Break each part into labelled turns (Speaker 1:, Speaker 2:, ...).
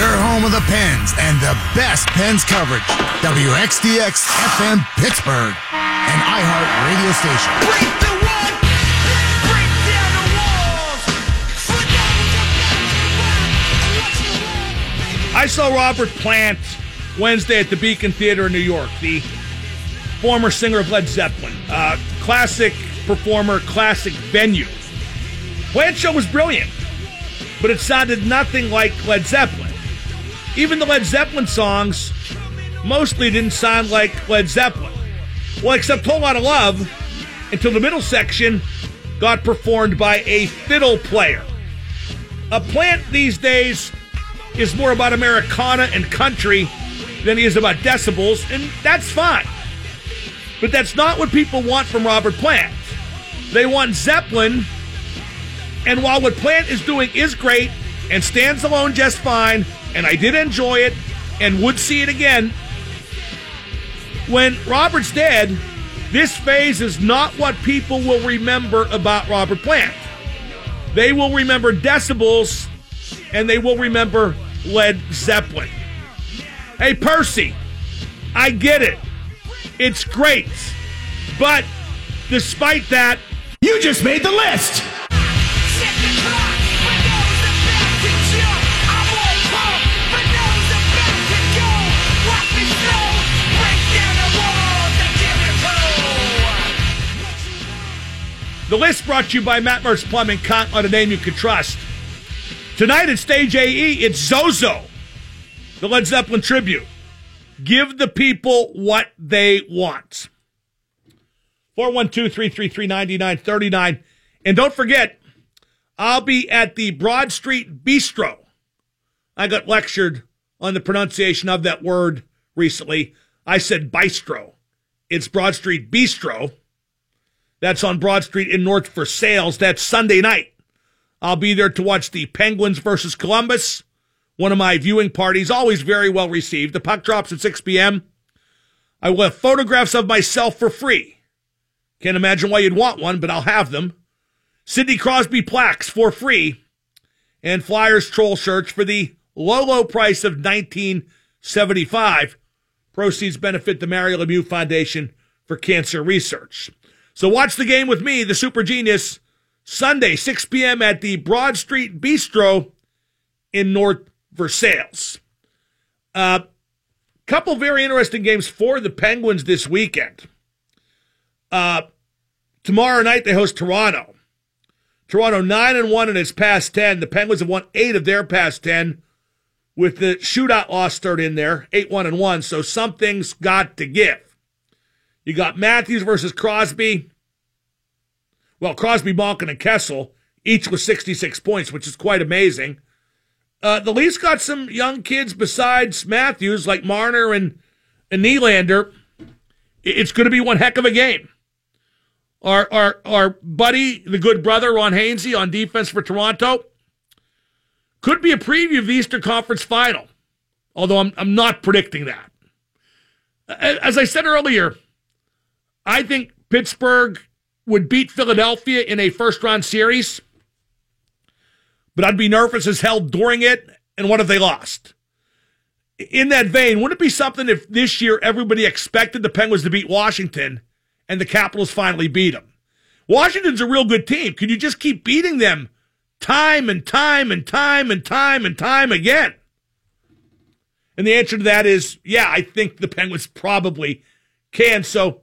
Speaker 1: your home of the Pens and the best Pens coverage. WXDX FM Pittsburgh, an iHeart radio station.
Speaker 2: Break the one, break down the walls. For
Speaker 3: I saw Robert Plant Wednesday at the Beacon Theater in New York, the former singer of Led Zeppelin. Uh, classic performer, classic venue. Plant show was brilliant, but it sounded nothing like Led Zeppelin. Even the Led Zeppelin songs mostly didn't sound like Led Zeppelin. Well, except Whole Lotta Love until the middle section got performed by a fiddle player. A plant these days is more about Americana and country than he is about decibels, and that's fine. But that's not what people want from Robert Plant. They want Zeppelin, and while what Plant is doing is great and stands alone just fine, and I did enjoy it and would see it again, when Robert's dead, this phase is not what people will remember about Robert Plant. They will remember decibels and they will remember Led Zeppelin. Hey, Percy, I get it. It's great. But despite that,
Speaker 1: You just made the list.
Speaker 2: The
Speaker 3: list brought to you by Matt Mertz Plumbing. Count on a name you can trust. Tonight at Stage AE, it's Zoso, the Led Zeppelin tribute. Give the people what they want. 412 333 9939. And don't forget, I'll be at the Broad Street Bistro. I got lectured on the pronunciation of that word recently. I said bistro. It's Broad Street Bistro. That's on Broad Street in North Versailles. That's Sunday night. I'll be there to watch the Penguins versus Columbus. One of my viewing parties, always very well received. The puck drops at 6 p.m. I will have photographs of myself for free. Can't imagine why you'd want one, but I'll have them. Sidney Crosby plaques for free. And Flyers troll shirts for the low, low price of 1975. Proceeds benefit the Mario Lemieux Foundation for Cancer Research. So watch the game with me, the Super Genius, Sunday, 6 p.m. at the Broad Street Bistro in North Versailles. Uh, couple very interesting games for the Penguins this weekend. Uh, tomorrow night they host Toronto. Toronto nine and one in its past ten. The Penguins have won eight of their past ten, with the shootout loss stirred in there, eight one and one. So something's got to give. You got Matthews versus Crosby. Well, Crosby, Malkin, and Kessel each with 66 points, which is quite amazing. Uh, the Leafs got some young kids besides Matthews, like Marner and, and Nylander. It's going to be one heck of a game. Our, our, our buddy, the good brother, Ron Hainsey, on defense for Toronto, could be a preview of the Eastern Conference final, although I'm, I'm not predicting that. As I said earlier, I think Pittsburgh would beat Philadelphia in a first round series but I'd be nervous as hell during it. And what if they lost? In that vein, wouldn't it be something if this year everybody expected the Penguins to beat Washington and the Capitals finally beat them? Washington's a real good team. Could you just keep beating them time and time and time and time and time again? And the answer to that is yeah, I think the Penguins probably can. So,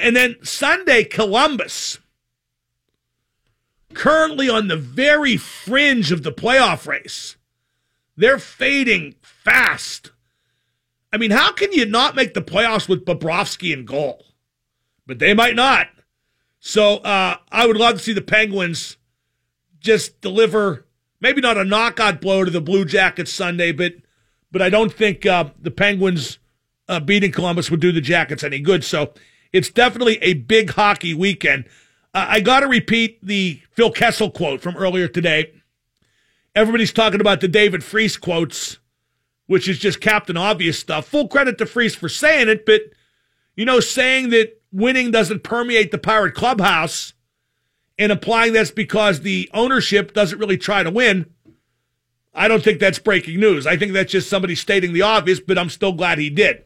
Speaker 3: and then Sunday, Columbus currently on the very fringe of the playoff race. They're fading fast. I mean, how can you not make the playoffs with Bobrovsky in goal? But they might not. So uh, I would love to see the Penguins just deliver maybe not a knockout blow to the Blue Jackets Sunday, but but I don't think uh, the Penguins uh, beating Columbus would do the Jackets any good. So it's definitely a big hockey weekend. Uh, I got to repeat the Phil Kessel quote from earlier today. Everybody's talking about the David Freese quotes, which is just Captain Obvious stuff. Full credit to Freese for saying it, but you know, saying that winning doesn't permeate the Pirate clubhouse and implying that's because the ownership doesn't really try to win. I don't think that's breaking news. I think that's just somebody stating the obvious, but I'm still glad he did.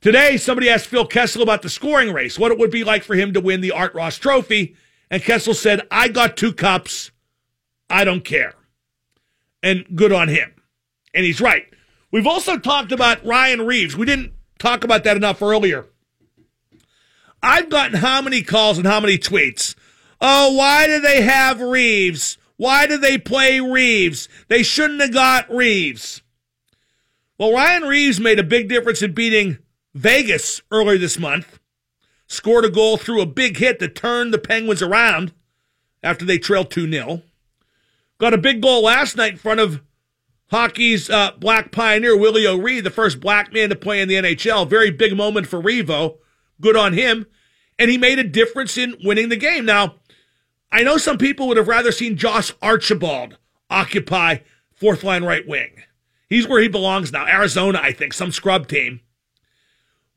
Speaker 3: Today, somebody asked Phil Kessel about the scoring race, what it would be like for him to win the Art Ross Trophy. And Kessel said, I got two cups. I don't care. And good on him. And he's right. We've also talked about Ryan Reaves. We didn't talk about that enough earlier. I've gotten how many calls and how many tweets? Oh, why do they have Reaves? Why do they play Reaves? They shouldn't have got Reaves. Well, Ryan Reaves made a big difference in beating Vegas earlier this month. Scored a goal through a big hit that turned the Penguins around after they trailed 2 0. Got a big goal last night in front of hockey's uh, black pioneer, Willie O'Ree, the first black man to play in the NHL. Very big moment for Revo. Good on him. And he made a difference in winning the game. Now, I know some people would have rather seen Josh Archibald occupy fourth line right wing. He's where he belongs now. Arizona, I think, some scrub team.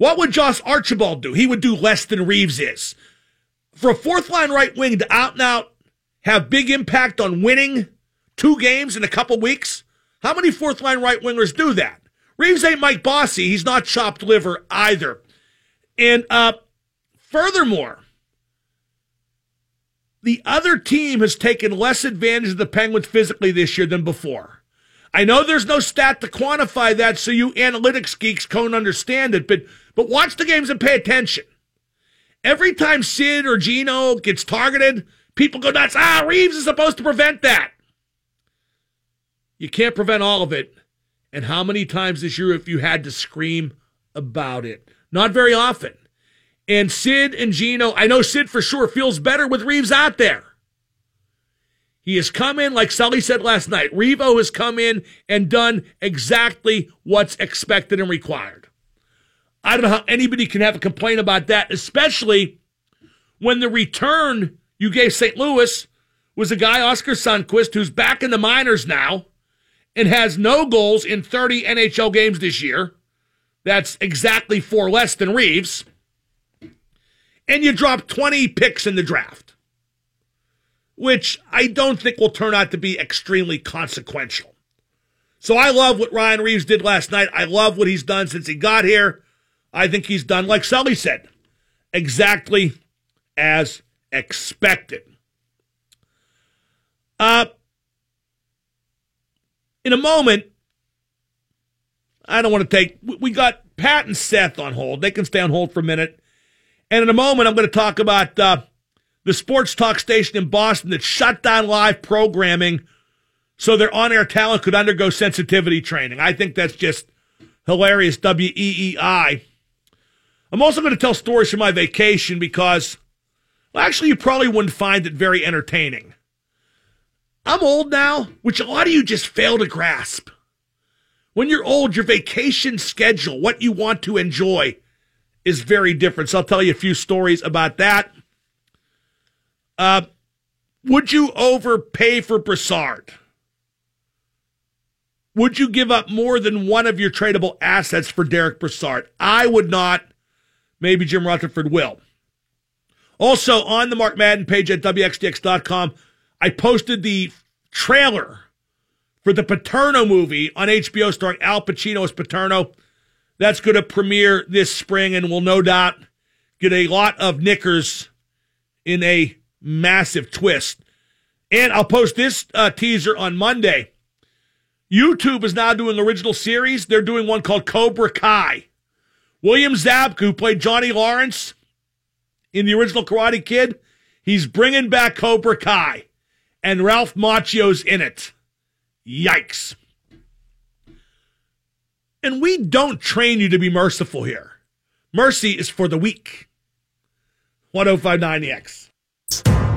Speaker 3: What would Josh Archibald do? He would do less than Reaves is. For a fourth line right wing to out and out have big impact on winning two games in a couple weeks, how many fourth line right wingers do that? Reaves ain't Mike Bossy. He's not chopped liver either. And uh, furthermore, the other team has taken less advantage of the Penguins physically this year than before. I know there's no stat to quantify that, so you analytics geeks can't understand it, but but watch the games and pay attention. Every time Sid or Gino gets targeted, people go nuts. Ah, Reaves is supposed to prevent that. You can't prevent all of it. And how many times this year have you had to scream about it? Not very often. And Sid and Gino, I know Sid for sure feels better with Reaves out there. He has come in, like Sully said last night. Revo has come in and done exactly what's expected and required. I don't know how anybody can have a complaint about that, especially when the return you gave St. Louis was a guy, Oskar Sundqvist, who's back in the minors now and has no goals in 30 NHL games this year. That's exactly four less than Reaves. And you drop 20 picks in the draft, which I don't think will turn out to be extremely consequential. So I love what Ryan Reaves did last night. I love what he's done since he got here. I think he's done, like Sully said, exactly as expected. Uh, in a moment, I don't want to take, we got Pat and Seth on hold. They can stay on hold for a minute. And in a moment, I'm going to talk about uh, the sports talk station in Boston that shut down live programming so their on air talent could undergo sensitivity training. I think that's just hilarious. W E E I. I'm also going to tell stories from my vacation because, well, actually, you probably wouldn't find it very entertaining. I'm old now, which a lot of you just fail to grasp. When you're old, your vacation schedule, what you want to enjoy, is very different. So I'll tell you a few stories about that. Uh, would you overpay for Brassard? Would you give up more than one of your tradable assets for Derick Brassard? I would not. Maybe Jim Rutherford will. Also, on the Mark Madden page at WXDX.com, I posted the trailer for the Paterno movie on HBO starring Al Pacino as Paterno. That's going to premiere this spring and will no doubt get a lot of knickers in a massive twist. And I'll post this uh, teaser on Monday. YouTube is now doing original series. They're doing one called Cobra Kai. William Zabka, who played Johnny Lawrence in the original Karate Kid, he's bringing back Cobra Kai. And Ralph Macchio's in it. Yikes. And we don't train you to be merciful here. Mercy is for the weak. 1059 the X.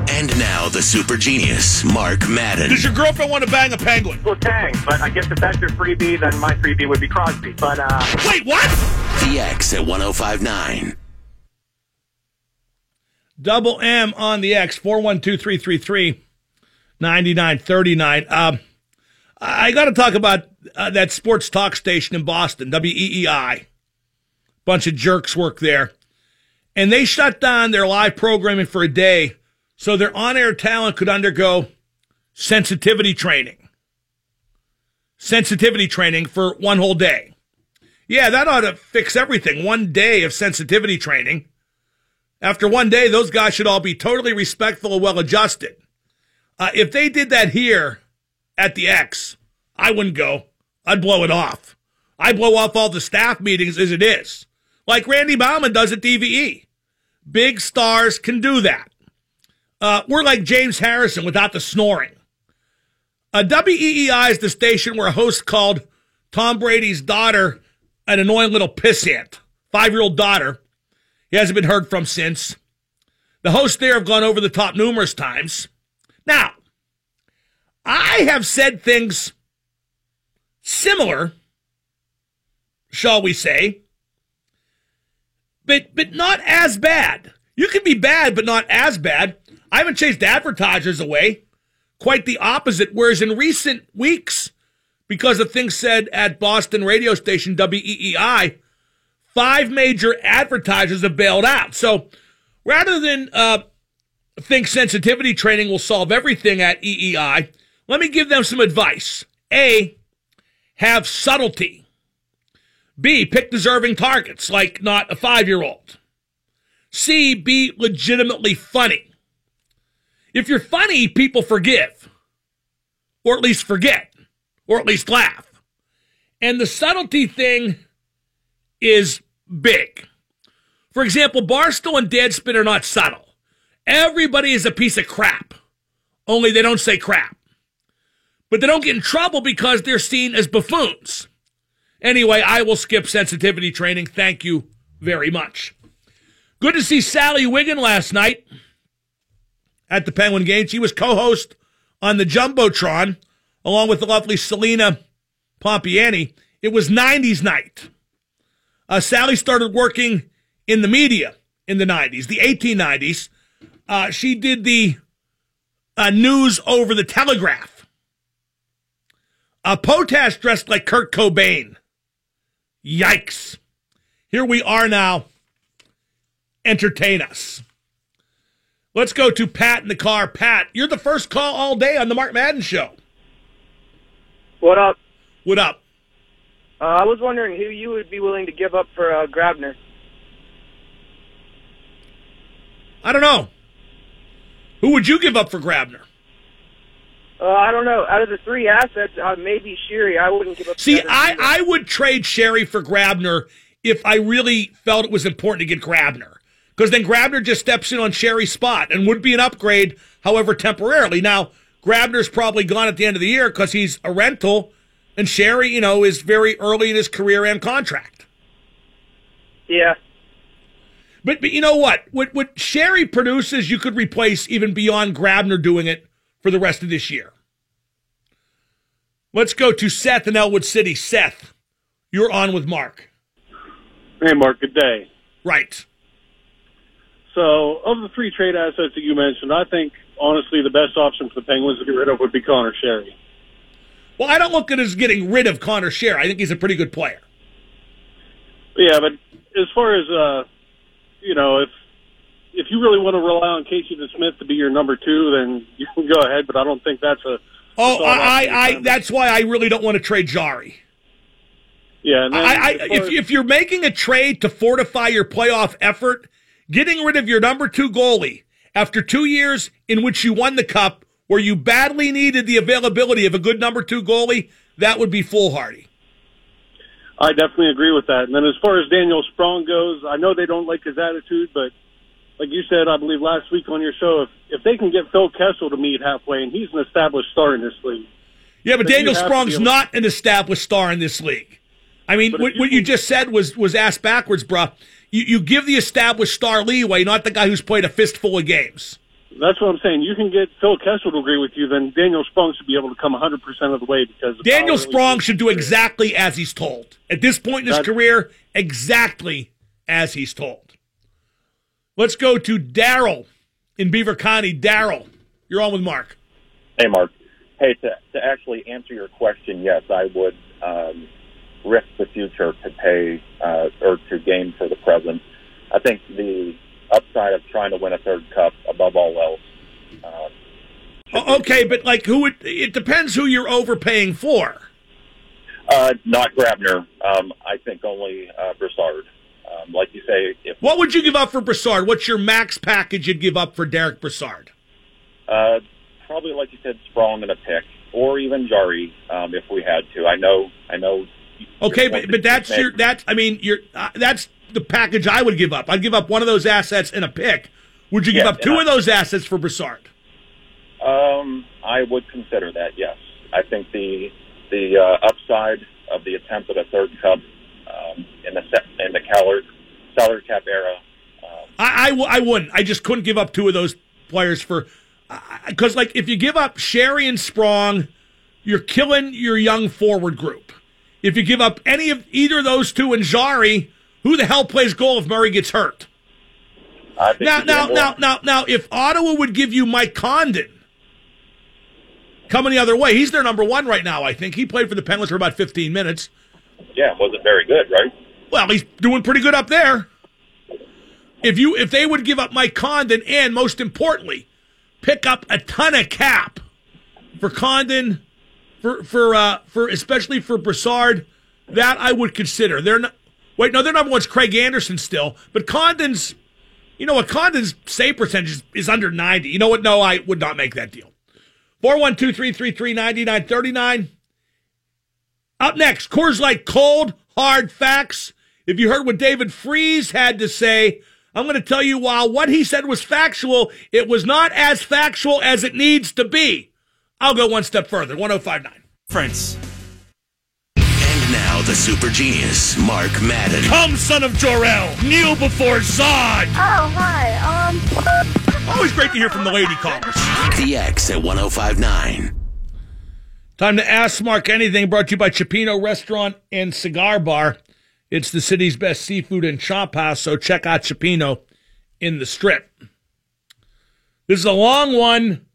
Speaker 4: And now the super genius, Mark Madden.
Speaker 3: Does your girlfriend want to bang a penguin?
Speaker 5: Well, dang, but I guess if that's your freebie, then my freebie would be Crosby. But, uh,
Speaker 3: Wait, what?
Speaker 4: The X at 1059.
Speaker 3: Double M on the X, 412 333 9939. Um, I got to talk about uh, that sports talk station in Boston, WEEI. Bunch of jerks work there. And they shut down their live programming for a day so their on air talent could undergo sensitivity training. sensitivity training for one whole day. Yeah, that ought to fix everything. One day of sensitivity training. After one day, those guys should all be totally respectful and well adjusted. Uh, if they did that here at the X, I wouldn't go. I'd blow it off. I blow off all the staff meetings as it is, like Randy Baumann does at DVE. Big stars can do that. Uh, we're like James Harrison without the snoring. Uh, WEEI is the station where a host called Tom Brady's daughter an annoying little pissant, five year old daughter. He hasn't been heard from since. The hosts there have gone over the top numerous times. Now, I have said things similar, shall we say, but but not as bad. You can be bad, but not as bad. I haven't chased advertisers away. Quite the opposite. Whereas in recent weeks, because of things said at Boston radio station WEEI, five major advertisers have bailed out. So rather than uh, think sensitivity training will solve everything at EEI, let me give them some advice. A, have subtlety. B, pick deserving targets, like not a five year old. C, be legitimately funny. If you're funny, people forgive, or at least forget, or at least laugh. And the subtlety thing is big. For example, Barstool and Deadspin are not subtle. Everybody is a piece of crap, only they don't say crap. But they don't get in trouble because they're seen as buffoons. Anyway, I will skip sensitivity training. Thank you very much. Good to see Sally Wiggin last night at the Penguin Games. She was co-host on the Jumbotron along with the lovely Celina Pompeani. It was 90s night. Uh, Sally started working in the media in the 90s, the 1890s. Uh, she did the uh, news over the telegraph. Uh, Potash dressed like Kurt Cobain. Yikes. Here we are now. Entertain us. Let's go to Pat in the car. Pat, you're the first call all day on the Mark Madden show.
Speaker 5: What up?
Speaker 3: What up?
Speaker 5: Uh, I was wondering who you would be willing to give up for uh, Grabner.
Speaker 3: I don't know. Who would you give up for Grabner?
Speaker 5: Uh, I don't know. Out of the three assets, uh, maybe Sheary. I wouldn't give up.
Speaker 3: See, I. I would trade Sheary for Grabner if I really felt it was important to get Grabner. Because then Grabner just steps in on Sheary's spot and would be an upgrade, however, temporarily. Now, Grabner's probably gone at the end of the year because he's a rental, and Sheary, you know, is very early in his career and contract.
Speaker 5: Yeah.
Speaker 3: But, but you know what? What what Sheary produces, you could replace even beyond Grabner doing it for the rest of this year. Let's go to Seth in Ellwood City. Seth, you're on with Mark.
Speaker 6: Hey, Mark. Good day.
Speaker 3: Right.
Speaker 6: So, of the three trade assets that you mentioned, I think honestly the best option for the Penguins to get rid of would be Conor Sheary.
Speaker 3: Well, I don't look at it as getting rid of Conor Sheary. I think he's a pretty good player.
Speaker 6: Yeah, but as far as uh, you know, if if you really want to rely on Casey DeSmith to be your number two, then you can go ahead. But I don't think that's a
Speaker 3: Oh, I, I, I that's why I really don't want to trade Jarry.
Speaker 6: yeah.
Speaker 3: I, I, if, if you're making a trade to fortify your playoff effort, getting rid of your number two goalie after two years in which you won the cup, where you badly needed the availability of a good number two goalie, that would be foolhardy.
Speaker 6: I definitely agree with that. And then as far as Daniel Sprong goes, I know they don't like his attitude, but like you said, I believe last week on your show, if if they can get Phil Kessel to meet halfway, and he's an established star in this league.
Speaker 3: Yeah, but Daniel Sprong's not an established star in this league. I mean, what,
Speaker 6: you
Speaker 3: what you just said was was asked backwards, bruh. You, you give the established star leeway, not the guy who's played a fistful of games.
Speaker 6: That's what I'm saying. You can get Phil Kessel to agree with you, then Daniel Sprong should be able to come 100% of the way because
Speaker 3: Daniel
Speaker 6: how
Speaker 3: Sprong
Speaker 6: his
Speaker 3: should do exactly as he's told. At this point in his
Speaker 6: That-
Speaker 3: career, exactly as he's told. Let's go to Daryl in Beaver County. Daryl, you're on with Mark.
Speaker 7: Hey, Mark. Hey, to, to actually answer your question, yes, I would um, risk the future to pay uh, or to gain for the present. I think the upside of trying to win a third cup, above all else, uh,
Speaker 3: Okay, but like who would it depends who you're overpaying for.
Speaker 7: Uh, not Grabner. Um, I think only uh, Brassard. Um, like you say, if
Speaker 3: What would you give up for Brassard? What's your max package you'd give up for Derick Brassard?
Speaker 7: uh, probably like you said, Sprong and a pick, or even Jarry, um, if we had to. I know. I know.
Speaker 3: Okay, but, but that's your that's I mean you're uh, that's the package I would give up. I'd give up one of those assets and a pick. Would you give
Speaker 7: Yeah,
Speaker 3: up two
Speaker 7: I-
Speaker 3: of those assets for Brassard?
Speaker 7: Um, I would consider that. Yes, I think the the uh, upside of the attempt at a third cup um, in the in the salary salary cap era. Um,
Speaker 3: I, I, w- I wouldn't. I just couldn't give up two of those players for because like if you give up Sheary and Sprong, you're killing your young forward group. If you give up any of either of those two and Jarry, who the hell plays goal if Murray gets hurt?
Speaker 7: I think
Speaker 3: Now, now, now, now, now, if Ottawa would give you Mike Condon coming the other way, he's their number one right now. I think he played for the Penguins for about 15 minutes.
Speaker 7: yeah, wasn't very good, right?
Speaker 3: Well, he's doing pretty good up there. If you if they would give up Mike Condon and most importantly, pick up a ton of cap for Condon, for for uh for especially for Brassard, that I would consider. They're not wait, no, their number one's Craig Anderson still, but Condon's you know what, Condon's save percentage is, is under ninety. You know what? No, I would not make that deal. 412-333-9939. Up next, Coors Light Cold Hard Facts. If you heard what David Freese had to say, I'm going to tell you while what he said was factual, it was not as factual as it needs to be. I'll go one step further. 1059.
Speaker 8: Friends.
Speaker 4: And now the super genius, Mark Madden.
Speaker 3: Come, son of Jor-El, kneel before Zod.
Speaker 9: Oh, hi. Um,
Speaker 3: Always great to hear from the lady callers.
Speaker 4: The X at 1059.
Speaker 3: Time to ask Mark anything. Brought to you by Cioppino Restaurant and Cigar Bar. It's the city's best seafood and chop house, so check out Cioppino in the strip. This is a long one.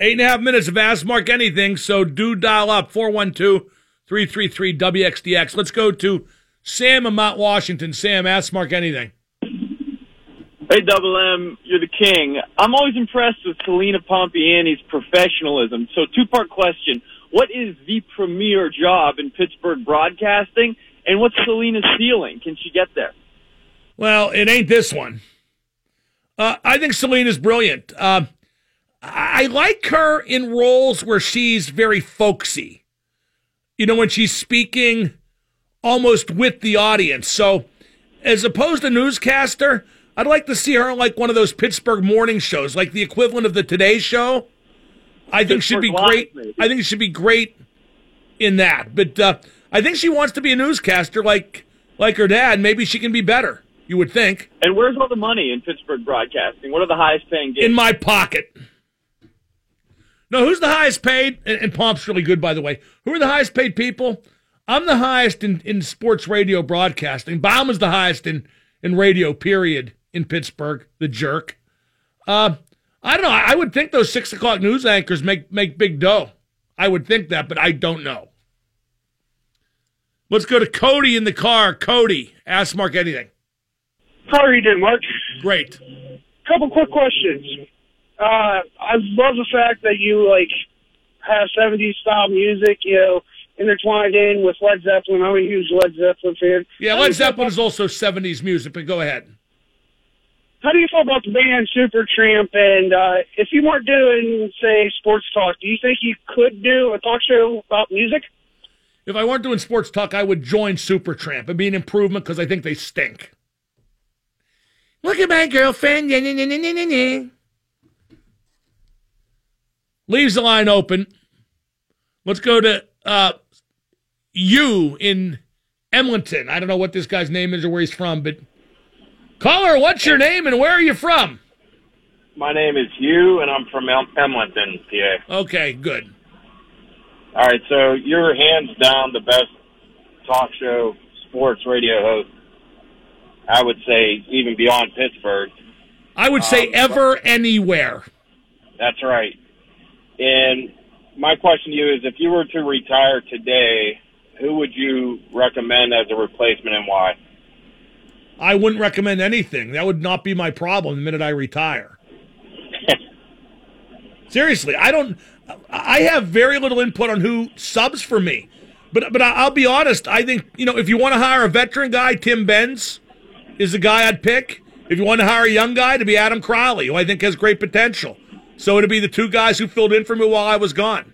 Speaker 3: Eight and a half minutes of Ask Mark Anything, so do dial up 412 333 WXDX. Let's go to Sam in Mount Washington. Sam, Ask Mark Anything.
Speaker 10: Hey, Double M, you're the king. I'm always impressed with Celina Pompeani's professionalism. So, two part question. What is the premier job in Pittsburgh broadcasting? And what's Celina's ceiling? Can she get there?
Speaker 3: Well, it ain't this one. Uh, I think Selena's brilliant. Uh, I like her in roles where she's very folksy. You know, when she's speaking almost with the audience. So, as opposed to newscaster, I'd like to see her on like one of those Pittsburgh morning shows, like the equivalent of the Today Show. I think she'd be
Speaker 10: Pittsburgh Live,
Speaker 3: great.
Speaker 10: maybe.
Speaker 3: I think she'd be great in that. But uh, I think she wants to be a newscaster, like like her dad. Maybe she can be better. You would think.
Speaker 10: And where's all the money in Pittsburgh broadcasting? What are the highest paying gigs?
Speaker 3: in my pocket. No, who's the highest paid? And, and Pomp's really good, by the way. Who are the highest paid people? I'm the highest in, in sports radio broadcasting. Baumann's the highest in, in radio, period, in Pittsburgh, the jerk. Uh, I don't know. I, would think those six o'clock news anchors make, make big dough. I would think that, but I don't know. Let's go to Cody in the car. Cody, ask Mark anything.
Speaker 11: How are you doing, Mark?
Speaker 3: Great.
Speaker 11: Couple quick questions. Uh, I love the fact that you like have '70s style music, you know, intertwined in with Led Zeppelin. I'm a huge Led Zeppelin fan.
Speaker 3: Yeah, Led Zeppelin is also 70s music, but go ahead.
Speaker 11: How do you feel about the band Supertramp? And uh, if you weren't doing, say, sports talk, do you think you could do a talk show about music?
Speaker 3: If I weren't doing sports talk, I would join Supertramp. It'd be an improvement because I think they stink. Look at my girlfriend. Yeah, yeah, yeah, yeah, yeah, yeah. Leaves the line open. Let's go to uh, you in Emlenton. I don't know what this guy's name is or where he's from, but caller, what's your name and where are you from?
Speaker 12: My name is you, and I'm from Emlenton, PA.
Speaker 3: Okay, good.
Speaker 12: All right, so you're hands down the best talk show sports radio host. I would say even beyond Pittsburgh.
Speaker 3: I would say
Speaker 12: Um,
Speaker 3: ever, anywhere.
Speaker 12: That's right. And my question to you is, if you were to retire today, who would you recommend as a replacement and why?
Speaker 3: I wouldn't recommend anything. That would not be my problem the minute I retire. Seriously, I don't. I have very little input on who subs for me. But but I'll be honest. I think you know if you want to hire a veteran guy, Tim Benz is the guy I'd pick. If you want to hire a young guy, to be Adam Crowley, who I think has great potential. So it'd be the two guys who filled in for me while I was gone.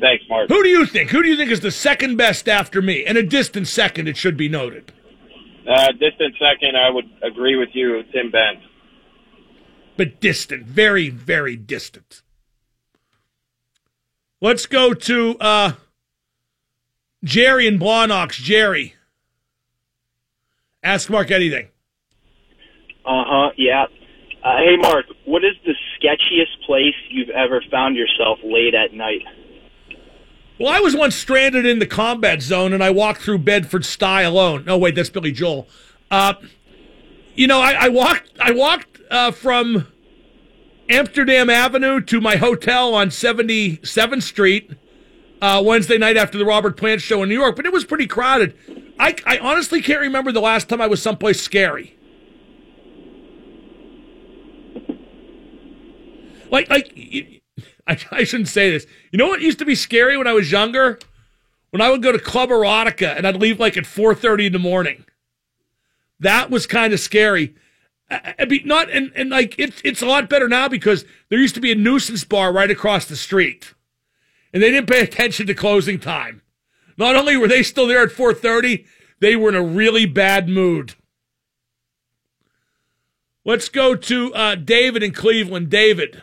Speaker 12: Thanks, Mark.
Speaker 3: Who do you think? Who do you think is the second best after me? And a distant second, it should be noted.
Speaker 12: Uh, distant second, I would agree with you, Tim Benz.
Speaker 3: But distant, very, very distant. Let's go to uh, Jerry and Blawnox. Jerry. Ask Mark anything.
Speaker 8: Uh huh. Yeah. Uh, hey, Mark. What is the sketchiest place you've ever found yourself late at night?
Speaker 3: Well, I was once stranded in the combat zone, and I walked through Bedford Stuyvesant alone. No, wait, that's Billy Joel. Uh, you know, I, I walked. I walked uh, from Amsterdam Avenue to my hotel on Seventy Seventh Street uh, Wednesday night after the Robert Plant show in New York, but it was pretty crowded. I, I honestly can't remember the last time I was someplace scary. Like, like I, I shouldn't say this. You know what used to be scary when I was younger? When I would go to Club Erotica and I'd leave like at four thirty in the morning. That was kind of scary. I, not and, and like it's it's a lot better now because there used to be a nuisance bar right across the street, and they didn't pay attention to closing time. Not only were they still there at four thirty, they were in a really bad mood. Let's go to uh, David in Cleveland. David.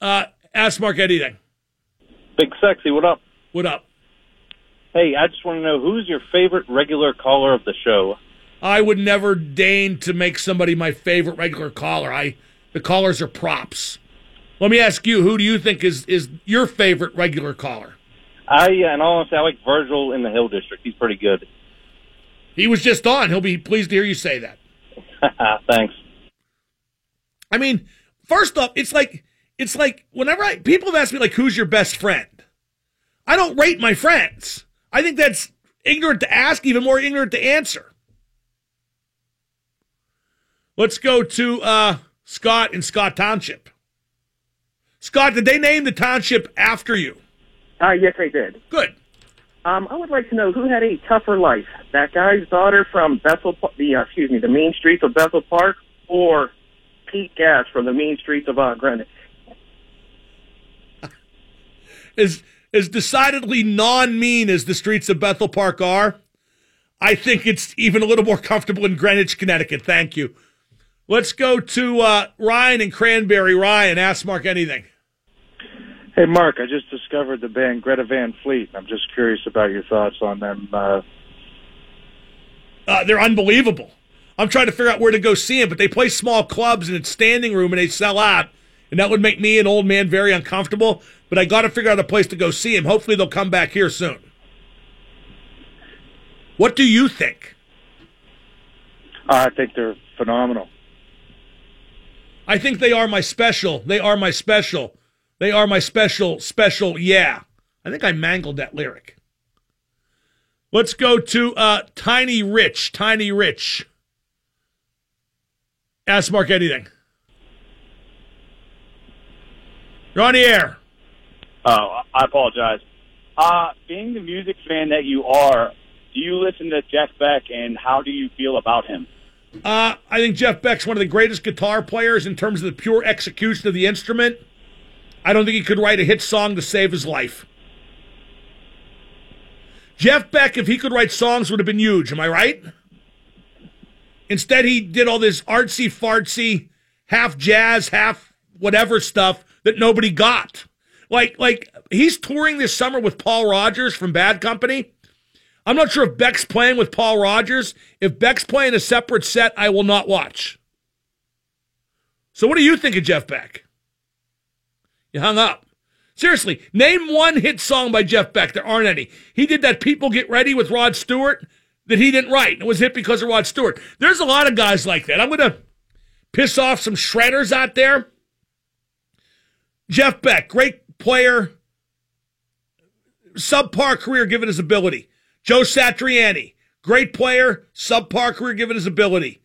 Speaker 3: Uh, ask Mark anything.
Speaker 9: Big Sexy, what up?
Speaker 3: What up?
Speaker 9: Hey, I just want to know who's your favorite regular caller of the show?
Speaker 3: I would never deign to make somebody my favorite regular caller. I the callers are props. Let me ask you, who do you think is is your favorite regular caller?
Speaker 9: I, uh, in all honesty, I like Virgil in the Hill District. He's pretty good.
Speaker 3: He was just on. He'll be pleased to hear you say that.
Speaker 9: Thanks.
Speaker 3: I mean, first off, it's like it's like whenever I people have asked me like who's your best friend, I don't rate my friends. I think that's ignorant to ask, even more ignorant to answer. Let's go to uh, Scott in Scott Township. Scott, did they name the township after you?
Speaker 13: Uh, yes, they did.
Speaker 3: Good.
Speaker 13: Um, I would like to know who had a tougher life: that guy's daughter from Bethel, the uh, excuse me, the mean streets of Bethel Park, or Pete Gas from the mean streets of uh, Greenwich.
Speaker 3: As as decidedly non-mean as the streets of Bethel Park are, I think it's even a little more comfortable in Greenwich, Connecticut. Thank you. Let's go to uh, Ryan and Cranberry. Ryan, ask Mark anything.
Speaker 14: Hey, Mark, I just discovered the band Greta Van Fleet. I'm just curious about your thoughts on them. Uh,
Speaker 3: Uh, they're unbelievable. I'm trying to figure out where to go see them, but they play small clubs and it's standing room and they sell out. And that would make me, an old man, very uncomfortable. But I got to figure out a place to go see him. Hopefully, they'll come back here soon. What do you think?
Speaker 14: I think they're phenomenal.
Speaker 3: I think they are my special. They are my special. They are my special, special, yeah. I think I mangled that lyric. Let's go to uh, Tiny Rich. Tiny Rich. Ask Mark anything. You're on the air.
Speaker 15: Oh, I apologize. Uh, being the music fan that you are, do you listen to Jeff Beck and how do you feel about him?
Speaker 3: Uh, I think Jeff Beck's one of the greatest guitar players in terms of the pure execution of the instrument. I don't think he could write a hit song to save his life. Jeff Beck, if he could write songs, would have been huge. Am I right? Instead, he did all this artsy fartsy, half jazz, half whatever stuff that nobody got. Like, like he's touring this summer with Paul Rodgers from Bad Company. I'm not sure if Beck's playing with Paul Rodgers. If Beck's playing a separate set, I will not watch. So, what do you think of Jeff Beck? You hung up. Seriously, name one hit song by Jeff Beck. There aren't any. He did that People Get Ready with Rod Stewart that he didn't write. It was hit because of Rod Stewart. There's a lot of guys like that. I'm going to piss off some shredders out there. Jeff Beck, great player, subpar career given his ability. Joe Satriani, great player, subpar career given his ability.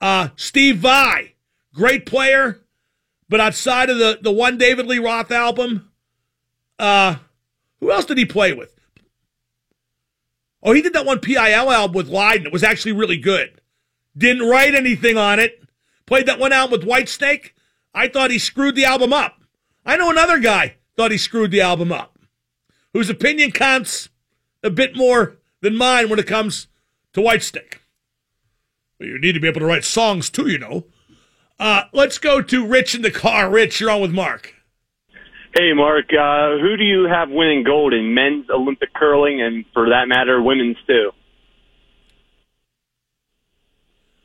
Speaker 3: Uh, Steve Vai, great player, but outside of the, the one David Lee Roth album, uh, Who else did he play with? Oh, he did that one PIL album with Lydon. It was actually really good. Didn't write anything on it. Played that one album with Whitesnake. I thought he screwed the album up. I know another guy thought he screwed the album up, whose opinion counts a bit more than mine when it comes to Whitesnake. Well, you need to be able to write songs too, you know. Uh, let's go to Rich in the car. Rich, you're on with Mark.
Speaker 16: Hey, Mark. Uh, who do you have winning gold in men's Olympic curling and, for that matter, women's too?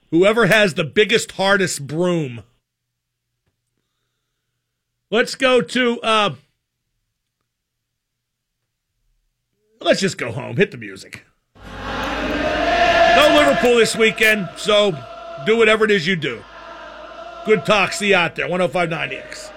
Speaker 3: Whoever has the biggest, hardest broom. Let's go to. Uh, let's just go home. Hit the music. No Liverpool this weekend, so do whatever it is you do. Good talk. See you out there. 1059 X.